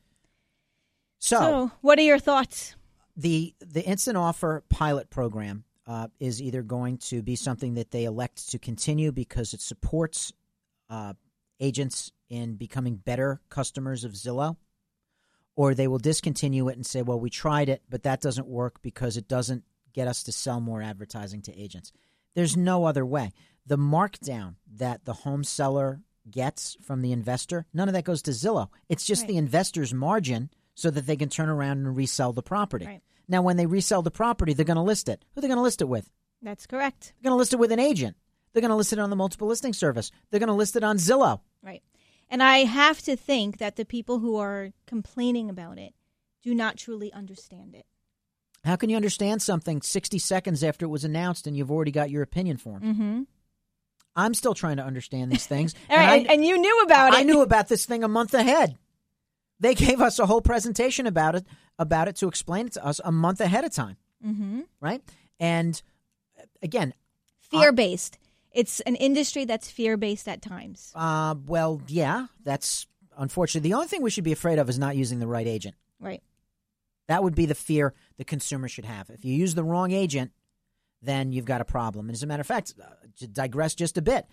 So, So, what are your thoughts? the the instant offer pilot program uh, is either going to be something that they elect to continue because it supports uh, agents in becoming better customers of Zillow, or they will discontinue it and say, "Well, we tried it, but that doesn't work because it doesn't get us to sell more advertising to agents." There's no other way. The markdown that the home seller gets from the investor, none of that goes to Zillow. It's just Right. the investor's margin so that they can turn around and resell the property. Right. Now, when they resell the property, they're going to list it. Who are they going to list it with? That's correct. They're going to list it with an agent. They're going to list it on the multiple listing service. They're going to list it on Zillow. Right. And I have to think that the people who are complaining about it do not truly understand it. How can you understand something 60 seconds after it was announced and you've already got your opinion formed? Mm-hmm. I'm still trying to understand these things. Right, I- and, and you knew about it. I knew about this thing a month ahead. They gave us a whole presentation about it, about it to explain it to us a month ahead of time, Mm-hmm. right? And uh, again, Fear based. It's an industry that's fear based at times. uh, well, yeah, that's unfortunately the only thing we should be afraid of is not using the right agent. Right. That would be the fear the consumer should have. If you use the wrong agent, then you've got a problem. And as a matter of fact, uh, to digress just a bit,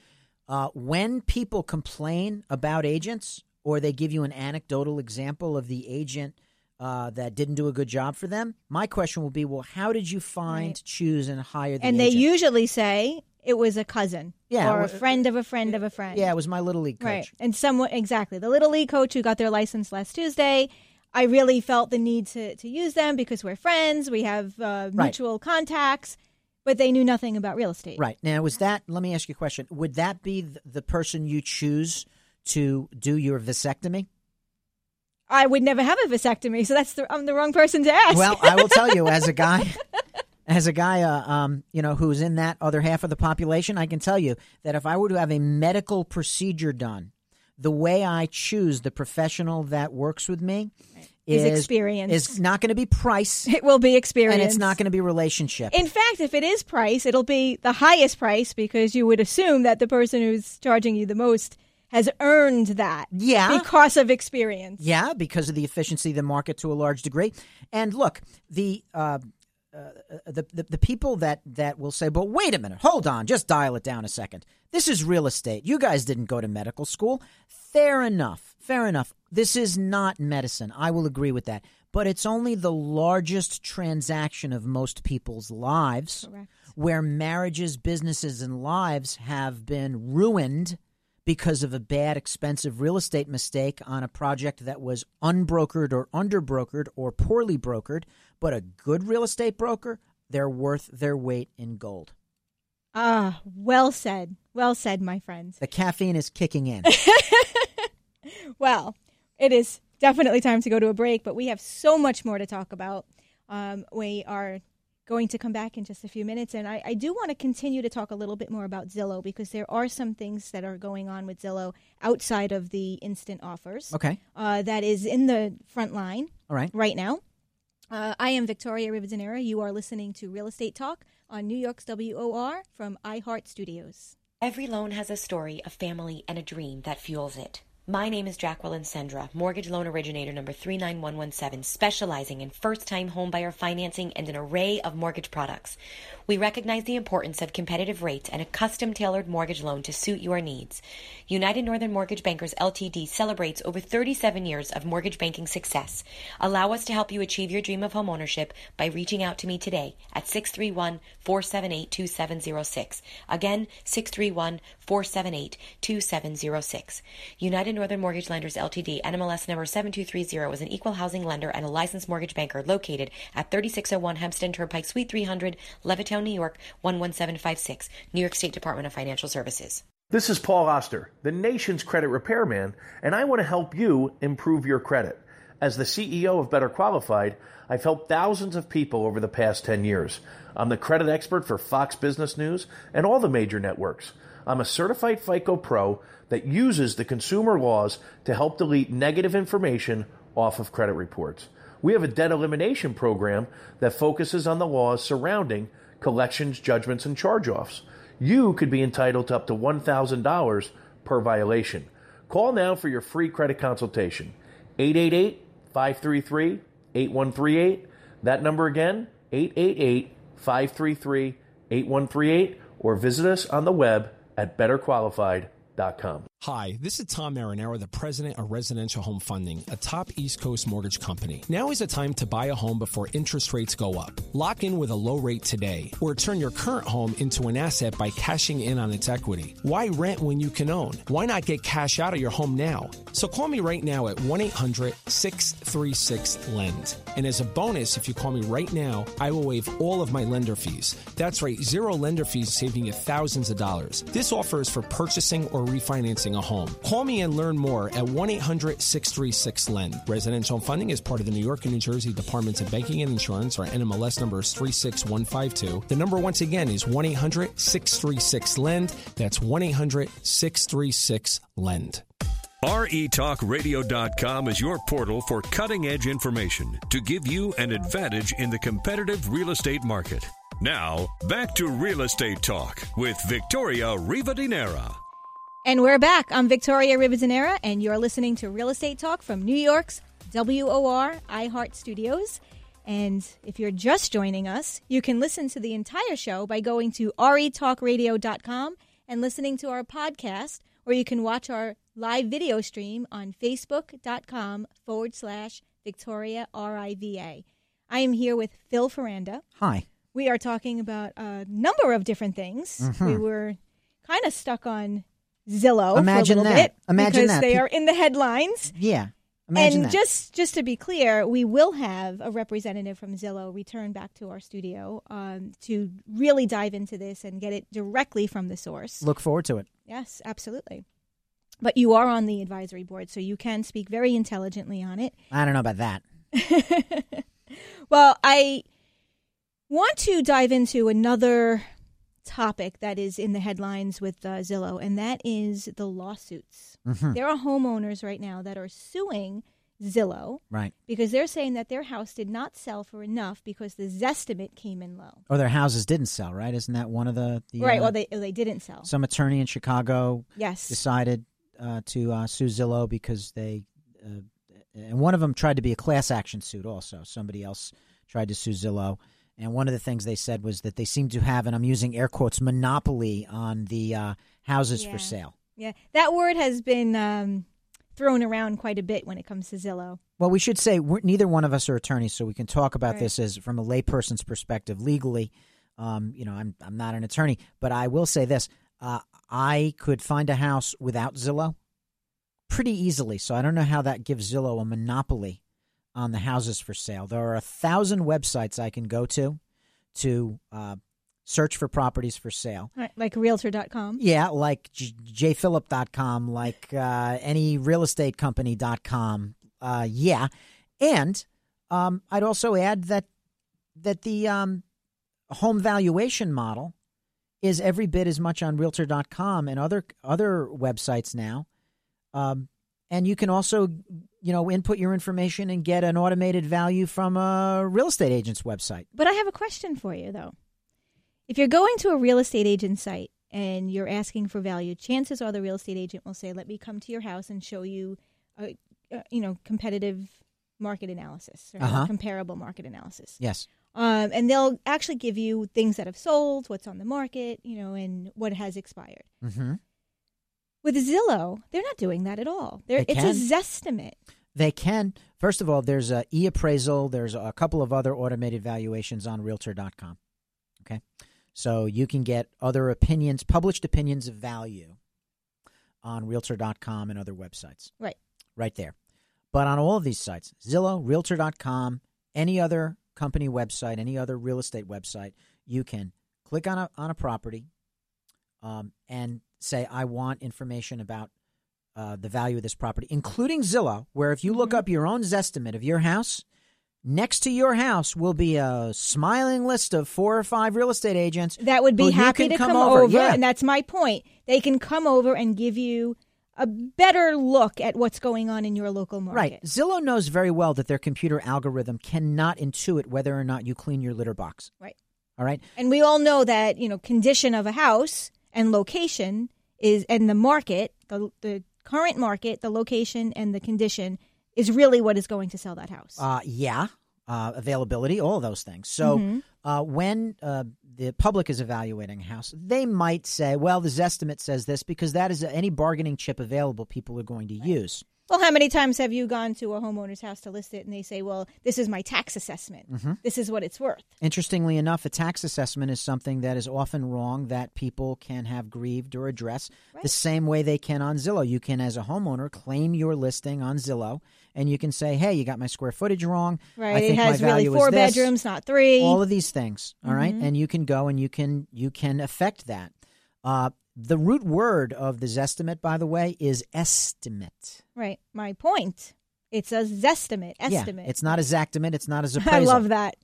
uh, when people complain about agents or they give you an anecdotal example of the agent uh, that didn't do a good job for them, my question will be, well, how did you find, Right. choose, and hire the and they usually say it was a cousin Yeah, or a friend of a friend of a friend. yeah, it was my little league coach. Right. And someone exactly. The little league coach who got their license last Tuesday. I really felt the need to, to use them because we're friends. We have uh, Right. mutual contacts, but they knew nothing about real estate. Right. Now, was that, let me ask you a question. Would that be the person you choose to do your vasectomy? I would never have a vasectomy, so that's the, I'm the wrong person to ask. Well, I will tell you, as a guy, as a guy, uh, um, you know, who's in that other half of the population, I can tell you that if I were to have a medical procedure done, the way I choose the professional that works with me Is is experience. Is not going to be price, it will be experience. and it's not going to be relationship. In fact, if it is price, it'll be the highest price because you would assume that the person who's charging you the most has earned that. Yeah. Because of experience. Yeah, because of the efficiency of the market to a large degree. And look, the uh, uh, the, the the people that that will say, "But wait a minute, hold on, just dial it down a second. This is real estate. You guys didn't go to medical school. Fair enough. Fair enough. This is not medicine. I will agree with that. But it's only the largest transaction of most people's lives, Correct. where marriages, businesses, and lives have been ruined because of a bad, expensive real estate mistake on a project that was unbrokered or underbrokered or poorly brokered. But a good real estate broker, they're worth their weight in gold. Ah, well said. Well said, my friends. The caffeine is kicking in. Well, it is definitely time to go to a break, but we have so much more to talk about. Um, we are going to come back in just a few minutes, and I, I do want to continue to talk a little bit more about Zillow because there are some things that are going on with Zillow outside of the instant offers. Okay. Uh, that is in the front line All right. right now. Uh, I am Victoria Rivadeneira. You are listening to Real Estate Talk on New York's WOR from iHeart Studios. Every loan has a story, a family, and a dream that fuels it. My name is Jacqueline Sendra, mortgage loan originator number 39117, specializing in first time homebuyer financing and an array of mortgage products. We recognize the importance of competitive rates and a custom tailored mortgage loan to suit your needs. United Northern Mortgage Bankers Ltd celebrates over 37 years of mortgage banking success. Allow us to help you achieve your dream of homeownership by reaching out to me today at 631 478 2706. Again, 631 478 2706. United Northern Mortgage Lenders Ltd, NMLS number 7230, is an equal housing lender and a licensed mortgage banker located at 3601 Hempstead Turnpike, Suite 300, Levittown, New York 11756, New York State Department of Financial Services. This is Paul Oster, the nation's credit repairman, and I want to help you improve your credit. As the CEO of Better Qualified, I've helped thousands of people over the past 10 years. I'm the credit expert for Fox Business News and all the major networks. I'm a certified FICO pro that uses the consumer laws to help delete negative information off of credit reports. We have a debt elimination program that focuses on the laws surrounding collections, judgments, and charge offs. You could be entitled to up to $1,000 per violation. Call now for your free credit consultation. 888 533 8138. That number again, 888 533 8138, or visit us on the web at betterqualified.com. Hi, this is Tom Marinaro, the president of Residential Home Funding, a top East Coast mortgage company. Now is the time to buy a home before interest rates go up. Lock in with a low rate today, or turn your current home into an asset by cashing in on its equity. Why rent when you can own? Why not get cash out of your home now? So call me right now at 1 800 636 LEND. And as a bonus, if you call me right now, I will waive all of my lender fees. That's right, zero lender fees saving you thousands of dollars. This offer is for purchasing or refinancing a home. Call me and learn more at 1 800 636 LEND. Residential funding is part of the New York and New Jersey Departments of Banking and Insurance. Our NMLS number is 36152. The number, once again, is 1 800 636 LEND. That's 1 800 636 LEND. RETalkRadio.com is your portal for cutting edge information to give you an advantage in the competitive real estate market. Now, back to Real Estate Talk with Victoria Rivadeneira. And we're back. I'm Victoria Rivadeneira, and you're listening to Real Estate Talk from New York's WOR iHeart Studios. And if you're just joining us, you can listen to the entire show by going to retalkradio.com and listening to our podcast, or you can watch our live video stream on facebook.com forward slash Victoria R-I-V-A. I am here with Phil Ferranti. Hi. We are talking about a number of different things. Mhm. We were kind of stuck on Zillow Imagine for a little that. bit Imagine because that. they Pe- are in the headlines. Yeah. Imagine and that. just just to be clear, we will have a representative from Zillow return back to our studio um, to really dive into this and get it directly from the source. Look forward to it. Yes, absolutely. But you are on the advisory board, so you can speak very intelligently on it. I don't know about that. Well, I want to dive into another topic that is in the headlines with uh, Zillow, and that is the lawsuits. Mhm. There are homeowners right now that are suing Zillow Right. because they're saying that their house did not sell for enough because the Zestimate came in low. Or their houses didn't sell, right? Isn't that one of the, the right, uh, well, they they didn't sell. some attorney in Chicago Yes. decided uh, to uh, sue Zillow because they, uh, and one of them tried to be a class action suit also. Somebody else tried to sue Zillow. And one of the things they said was that they seem to have, and I'm using air quotes, monopoly on the uh, houses Yeah. for sale. Yeah, that word has been um, thrown around quite a bit when it comes to Zillow. Well, we should say we're, neither one of us are attorneys, so we can talk about Right. this as from a layperson's perspective legally. Um, you know, I'm I'm not an attorney, but I will say this: uh, I could find a house without Zillow pretty easily. So I don't know how that gives Zillow a monopoly on the houses for sale. There are a thousand websites I can go to to uh, search for properties for sale. Right, like Realtor.com. Yeah, like J- jphilip.com, like uh, any real estate company.com. Uh, yeah. And um, I'd also add that that the um, home valuation model is every bit as much on realtor.com and other other websites now. Um, and you can also, you know, input your information and get an automated value from a real estate agent's website. But I have a question for you, though. If you're going to a real estate agent site and you're asking for value, chances are the real estate agent will say, "Let me come to your house and show you, a, a you know, competitive market analysis or Uh-huh. comparable market analysis." Yes. Um, and they'll actually give you things that have sold, what's on the market, you know, and what has expired. Mm-hmm. With Zillow, they're not doing that at all. They're, They it's a Zestimate. They can. First of all, there's a e-appraisal. There's a couple of other automated valuations on Realtor.com. Okay, so you can get other opinions, published opinions of value, on Realtor.com and other websites. Right. Right there. But on all of these sites, Zillow, Realtor.com, any other company website, any other real estate website, you can click on a on a property, um, and say, "I want information about." uh, the value of this property, including Zillow, where if you look Mm-hmm. up your own estimate of your house, next to your house will be a smiling list of four or five real estate agents That would be happy to come come, over. over, Yeah. and that's my point. They can come over and give you a better look at what's going on in your local market. Right. Zillow knows very well that their computer algorithm cannot intuit whether or not you clean your litter box. Right. All right. And we all know that, you know, condition of a house and location is and the market, the the current market, the location and the condition is really what is going to sell that house. Uh, yeah. uh, availability, all those things. So Mm-hmm. uh, when uh, the public is evaluating a house, they might say, "Well, this estimate says this," because that is any bargaining chip available. People are going to use. Well, how many times have you gone to a homeowner's house to list it and they say, well, this is my tax assessment. Mm-hmm. This is what it's worth. Interestingly enough, a tax assessment is something that is often wrong that people can have grieved or address the same way they can on Zillow. You can, as a homeowner, claim your listing on Zillow and you can say, hey, you got my square footage wrong. I Right. It has really four bedrooms, not three. All of these things, all right? Mm-hmm. And you can go and you can you can affect that. Uh, the root word of the Zestimate, by the way, is estimate. right. My point. It's a zestimate, estimate. Yeah, it's not a Zactimate. It's not a Zappraisal. I love that.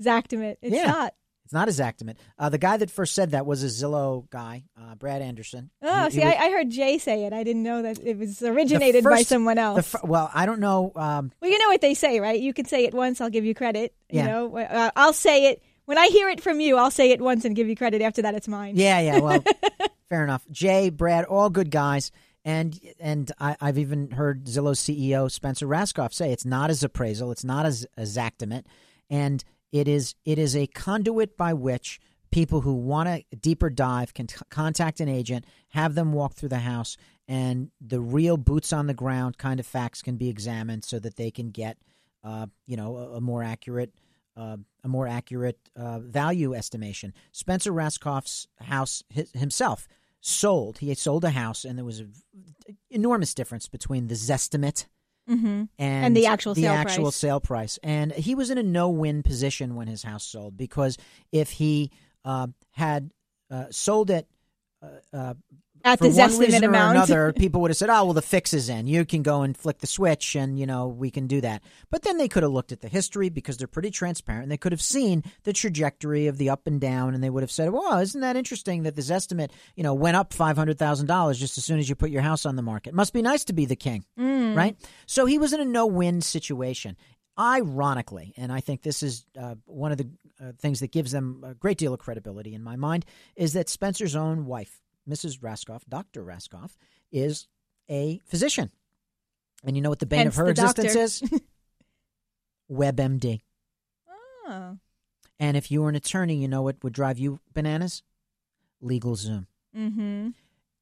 Zactimate. It's Yeah. not. It's not a Zactimate. Uh, the guy that first said that was a Zillow guy, uh, Brad Anderson. Oh, He- see, he was- I, I heard Jay say it. I didn't know that it was originated the by someone else. fir- well, I don't know. Um, well, you know what they say, right? You can say it once, I'll give you credit. You know, uh, I'll say it when I hear it from you. I'll say it once and give you credit. After that, it's mine. yeah, yeah. Well, fair enough. Jay, Brad, all good guys. And and I, I've even heard Zillow CEO Spencer Rascoff say it's not as appraisal, it's not as a Zactimate, and it is it is a conduit by which people who want a deeper dive can t- contact an agent, have them walk through the house, and the real boots on the ground kind of facts can be examined so that they can get, uh, you know, a, a more accurate. Uh, a more accurate uh, value estimation. Spencer Rascoff's house his, himself sold. He had sold a house, and there was an enormous difference between the Zestimate Mm-hmm. and, And the actual the sale actual price. sale price. And he was in a no-win position when his house sold because if he uh, had uh, sold it uh, uh, At for the one zestimate reason amount. or another, people would have said, "Oh, well, the fix is in. You can go and flick the switch, and you know we can do that." But then they could have looked at the history because they're pretty transparent. They could have seen the trajectory of the up and down, and they would have said, "Well, isn't that interesting that this estimate, you know, went up five hundred thousand dollars just as soon as you put your house on the market? Must be nice to be the king, right?" So he was in a no-win situation. Ironically, and I think this is uh, one of the uh, things that gives them a great deal of credibility in my mind, is that Spencer's own wife, Mrs. Rascoff, Dr. Rascoff, is a physician. And you know what the bane Hence of her existence is? WebMD. Oh. And if you were an attorney, you know what would drive you bananas? LegalZoom. Mm-hmm.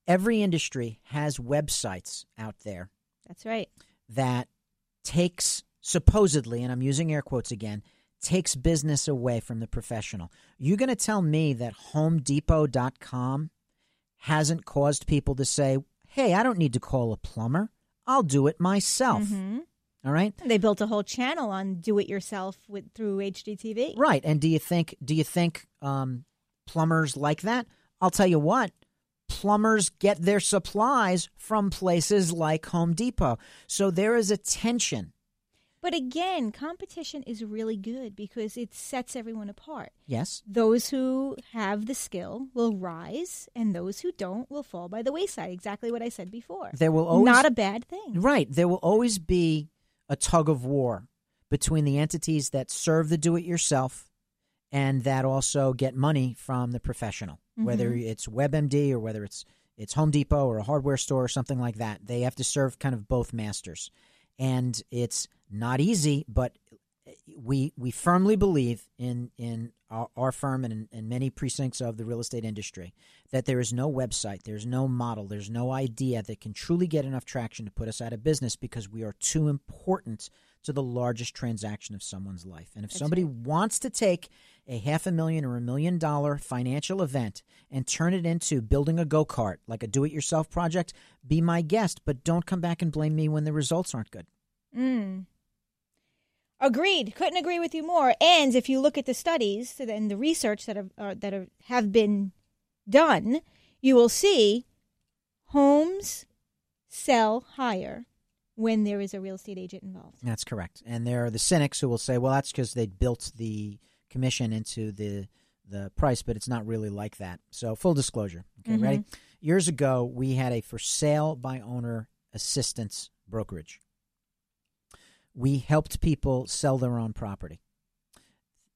Every industry has websites out there That's right. that takes supposedly, and I'm using air quotes again, takes business away from the professional. You're going to tell me that HomeDepot.com hasn't caused people to say, "Hey, I don't need to call a plumber. I'll do it myself." Mm-hmm. All right? They built a whole channel on do it yourself with through HGTV. Right. And do you think do you think um, plumbers like that? I'll tell you what. Plumbers get their supplies from places like Home Depot. So there is a tension. But again, competition is really good because it sets everyone apart. Yes. Those who have the skill will rise, and those who don't will fall by the wayside. Exactly what I said before. There will always Not a bad thing. Right. There will always be a tug of war between the entities that serve the do it yourself and that also get money from the professional, whether mm-hmm. it's WebMD or whether it's it's Home Depot or a hardware store or something like that. They have to serve kind of both masters. And it's not easy, but we we firmly believe in in our, our firm and in, in many precincts of the real estate industry that there is no website, there's no model, there's no idea that can truly get enough traction to put us out of business because we are too important to the largest transaction of someone's life. And if somebody wants to take a half a million or a million dollar financial event and turn it into building a go kart, like a do it yourself project, be my guest, but don't come back and blame me when the results aren't good. Mm. Agreed. Couldn't agree with you more. And if you look at the studies and the research that have uh, that have been done, you will see homes sell higher when there is a real estate agent involved. That's correct. And there are the cynics who will say, well, that's because they built the commission into the the price, but it's not really like that. So, full disclosure. Okay, ready? Mm-hmm. Years ago, we had a for sale by owner assistance brokerage. We helped people sell their own property.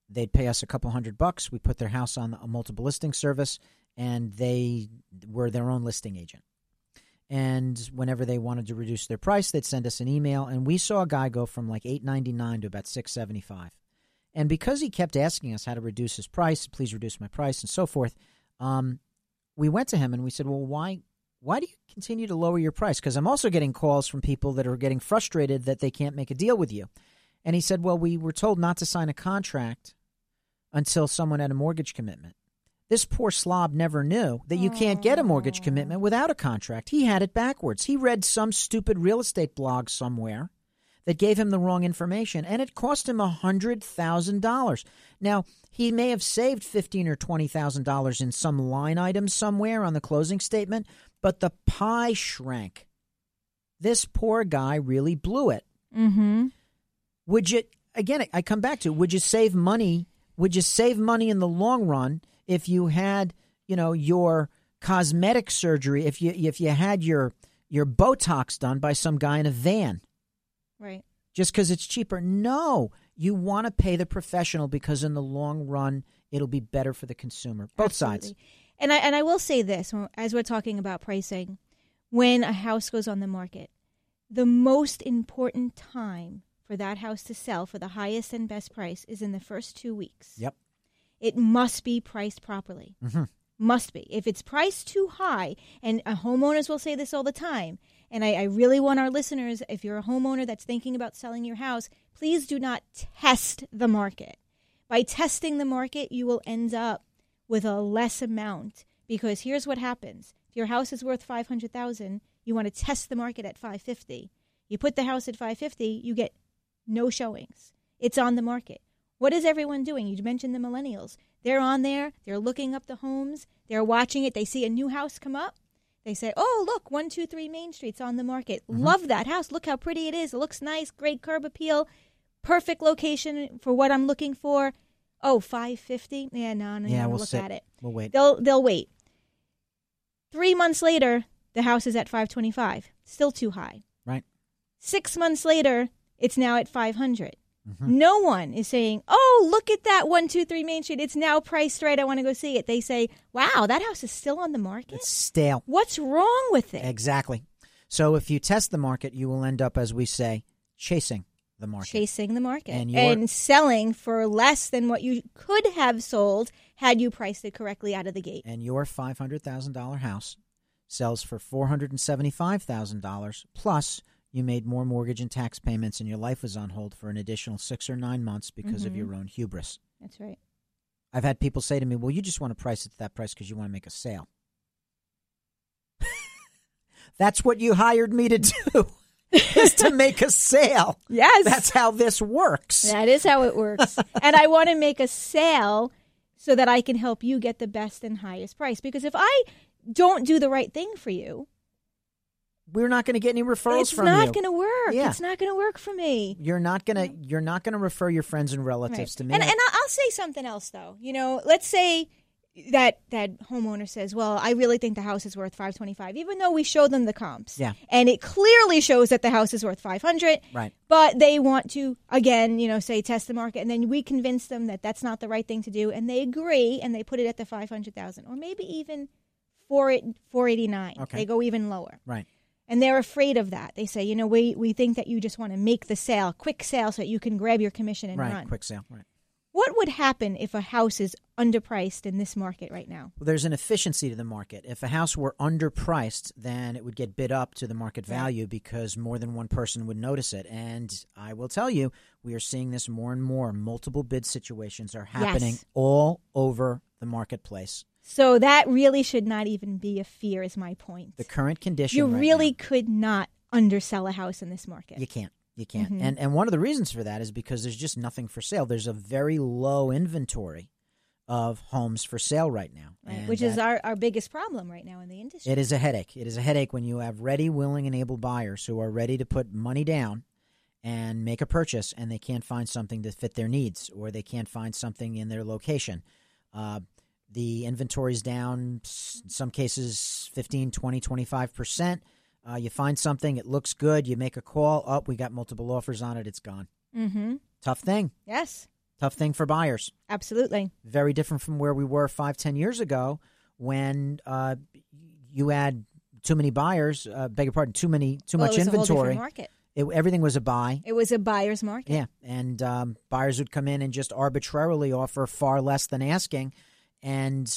They'd pay us a couple hundred bucks. We put their house on a multiple listing service, and they were their own listing agent. And whenever they wanted to reduce their price, they'd send us an email, and we saw a guy go from like eight ninety nine to about six seventy five. And because he kept asking us how to reduce his price, please reduce my price, and so forth, um, we went to him and we said, "Well, why why do you continue to lower your price? Because I'm also getting calls from people that are getting frustrated that they can't make a deal with you." And he said, "Well, we were told not to sign a contract until someone had a mortgage commitment." This poor slob never knew that you can't get a mortgage commitment without a contract. He had it backwards. He read some stupid real estate blog somewhere that gave him the wrong information, and it cost him a hundred thousand dollars. Now he may have saved fifteen or twenty thousand dollars in some line item somewhere on the closing statement, but the pie shrank. This poor guy really blew it. Mm-hmm. Would you again? I come back to would you save money? Would you save money in the long run if you had you know your cosmetic surgery? If you if you had your your Botox done by some guy in a van? Right. just because it's cheaper. No, you want to pay the professional because in the long run, it'll be better for the consumer. Both sides. Absolutely. And I and I will say this as we're talking about pricing, when a house goes on the market, the most important time for that house to sell for the highest and best price is in the first two weeks. Yep. It must be priced properly. hmm Must be. If it's priced too high, and uh, homeowners will say this all the time, and I, I really want our listeners, if you're a homeowner that's thinking about selling your house, please do not test the market. By testing the market, you will end up with a less amount because here's what happens. If your house is worth 500,000, you want to test the market at 550. You put the house at 550, you get no showings. It's on the market. What is everyone doing? You mentioned the millennials. They're on there, they're looking up the homes, they're watching it, they see a new house come up. They say, "Oh, look, 123 Main Street's on the market. Mm-hmm. Love that house. Look how pretty it is. It looks nice, great curb appeal, perfect location for what I'm looking for." Oh, 550? Yeah, no, no, Yeah, no, we'll look sit. at it. We'll wait. They'll they'll wait. 3 months later, the house is at 525. Still too high. Right. 6 months later, it's now at 500. Mm-hmm. No one is saying, "Oh, look at that 123 Main Street. It's now priced right. I want to go see it." They say, "Wow, that house is still on the market." It's stale. What's wrong with it? Exactly. So if you test the market, you will end up, as we say, chasing the market. Chasing the market And and, selling for less than what you could have sold had you priced it correctly out of the gate. and your five hundred thousand dollar house sells for four hundred and seventy five thousand dollars plus you made more mortgage and tax payments and your life was on hold for an additional six or nine months because of Mhm. your own hubris. That's right. I've had people say to me, "Well, you just want to price it to that price because you want to make a sale." That's what you hired me to do. is to make a sale. Yes. That's how this works. That is how it works. and I want to make a sale so that I can help you get the best and highest price. Because if I don't do the right thing for you, We're not going to get any referrals it's from you. It's not going to work. Yeah. It's not going to work for me. You're not gonna. You're not gonna refer your friends and relatives Right. to me. And, and I'll, I'll say something else though. You know, let's say that that homeowner says, "Well, I really think the house is worth 525," even though we show them the comps. Yeah. And it clearly shows that the house is worth 500. Right. But they want to again, you know, say test the market and then we convince them that that's not the right thing to do and they agree and they put it at the 500,000 or maybe even 4 489. Okay. They go even lower. right. And they're afraid of that. They say, you know, we, we think that you just want to make the sale, quick sale, so that you can grab your commission and Right. run. Quick sale. Right. What would happen if a house is underpriced in this market right now? Well, there's an efficiency to the market. If a house were underpriced, then it would get bid up to the market value because more than one person would notice it. And I will tell you, we are seeing this more and more. Multiple bid situations are happening Yes. all over the marketplace. So that really should not even be a fear, is my point. The current condition. you right really now- could not undersell a house in this market. You can't. You can't. Mhm. And and one of the reasons for that is because there's just nothing for sale. There's a very low inventory of homes for sale right now. Right, Which is our, our biggest problem right now in the industry. It is a headache. It is a headache when you have ready, willing, and able buyers who are ready to put money down and make a purchase and they can't find something to fit their needs or they can't find something in their location. Uh, the inventory's down, in some cases, 15, 20, 25%. Uh, you find something, it looks good, you make a call, up, we got multiple offers on it, it's gone. Mm-hmm. Tough thing. Yes, Tough thing for buyers. absolutely. Very different from where we were five, ten years ago when uh, you had too many buyers, uh, beg your pardon, too many, too Well, much it was a whole different inventory. market. It, everything was a buy. It was a buyer's market. Yeah, and um, buyers would come in and just arbitrarily offer far less than asking, and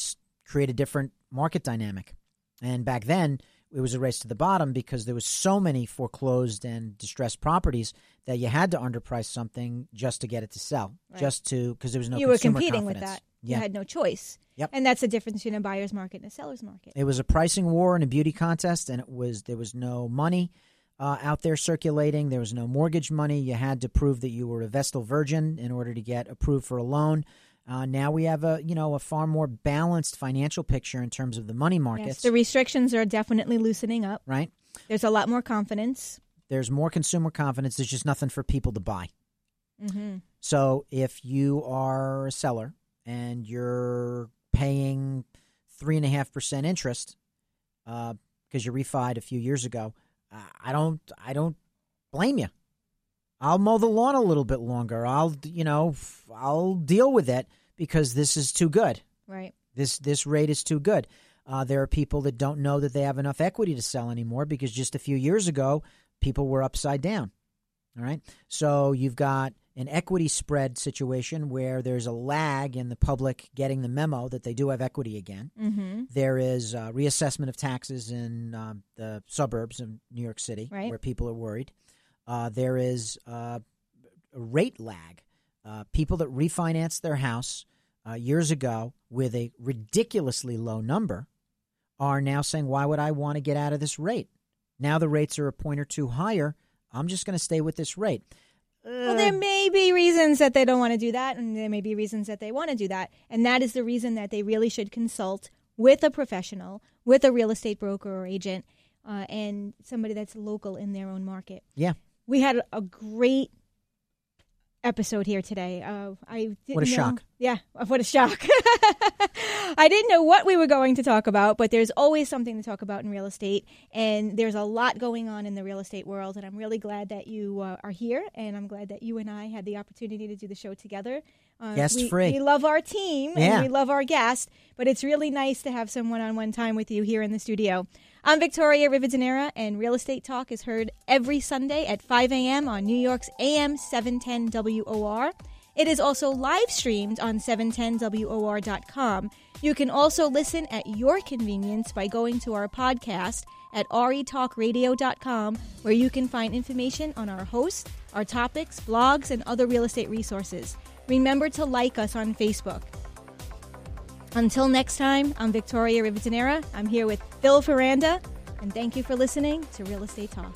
create a different market dynamic. And back then, it was a race to the bottom because there was so many foreclosed and distressed properties that you had to underprice something just to get it to sell, Right. just to because there was no you were competing with that. Yeah, You had no choice. Yep. And that's the difference between a buyer's market and a seller's market. it was a pricing war and a beauty contest, and it was there was no money uh, out there circulating. There was no mortgage money. You had to prove that you were a Vestal Virgin in order to get approved for a loan. Uh, now we have a you know a far more balanced financial picture in terms of the money markets. Yes, the restrictions are definitely loosening up. right? There's a lot more confidence. There's more consumer confidence. There's just nothing for people to buy. Mm-hmm. So if you are a seller and you're paying three and a half percent interest because you refied a few years ago, uh, I don't, I don't blame you. I'll mow the lawn a little bit longer. I'll, you know, I'll deal with it because this is too good. Right. This this rate is too good. Uh, there are people that don't know that they have enough equity to sell anymore because just a few years ago, people were upside down. All right. So you've got an equity spread situation where there's a lag in the public getting the memo that they do have equity again. Mm-hmm. There is uh, reassessment of taxes in um, the suburbs of New York City Right. where people are worried. Uh, there is uh, a rate lag. Uh, people that refinanced their house uh, years ago with a ridiculously low number are now saying, why would I want to get out of this rate? Now the rates are a point or two higher. I'm just going to stay with this rate. Well, there may be reasons that they don't want to do that, and there may be reasons that they want to do that. And that is the reason that they really should consult with a professional, with a real estate broker or agent, uh, and somebody that's local in their own market. Yeah. We had a great episode here today. Uh, I didn't What a know- shock. Yeah, what a shock. I didn't know what we were going to talk about, but there's always something to talk about in real estate, and there's a lot going on in the real estate world. And I'm really glad that you uh, are here, and I'm glad that you and I had the opportunity to do the show together. Uh, Guest we, free. We love our team Yeah. and we love our guest, but it's really nice to have some one-on-one time with you here in the studio. I'm Victoria Rivadeneira, and Real Estate Talk is heard every Sunday at 5 a.m. on New York's AM 710 WOR. It is also live streamed on 710WOR.com. You can also listen at your convenience by going to our podcast at retalkradio.com, where you can find information on our hosts, our topics, blogs, and other real estate resources. Remember to like us on Facebook. Until next time, I'm Victoria Rivadeneira. I'm here with Phil Ferranti, and thank you for listening to Real Estate Talk.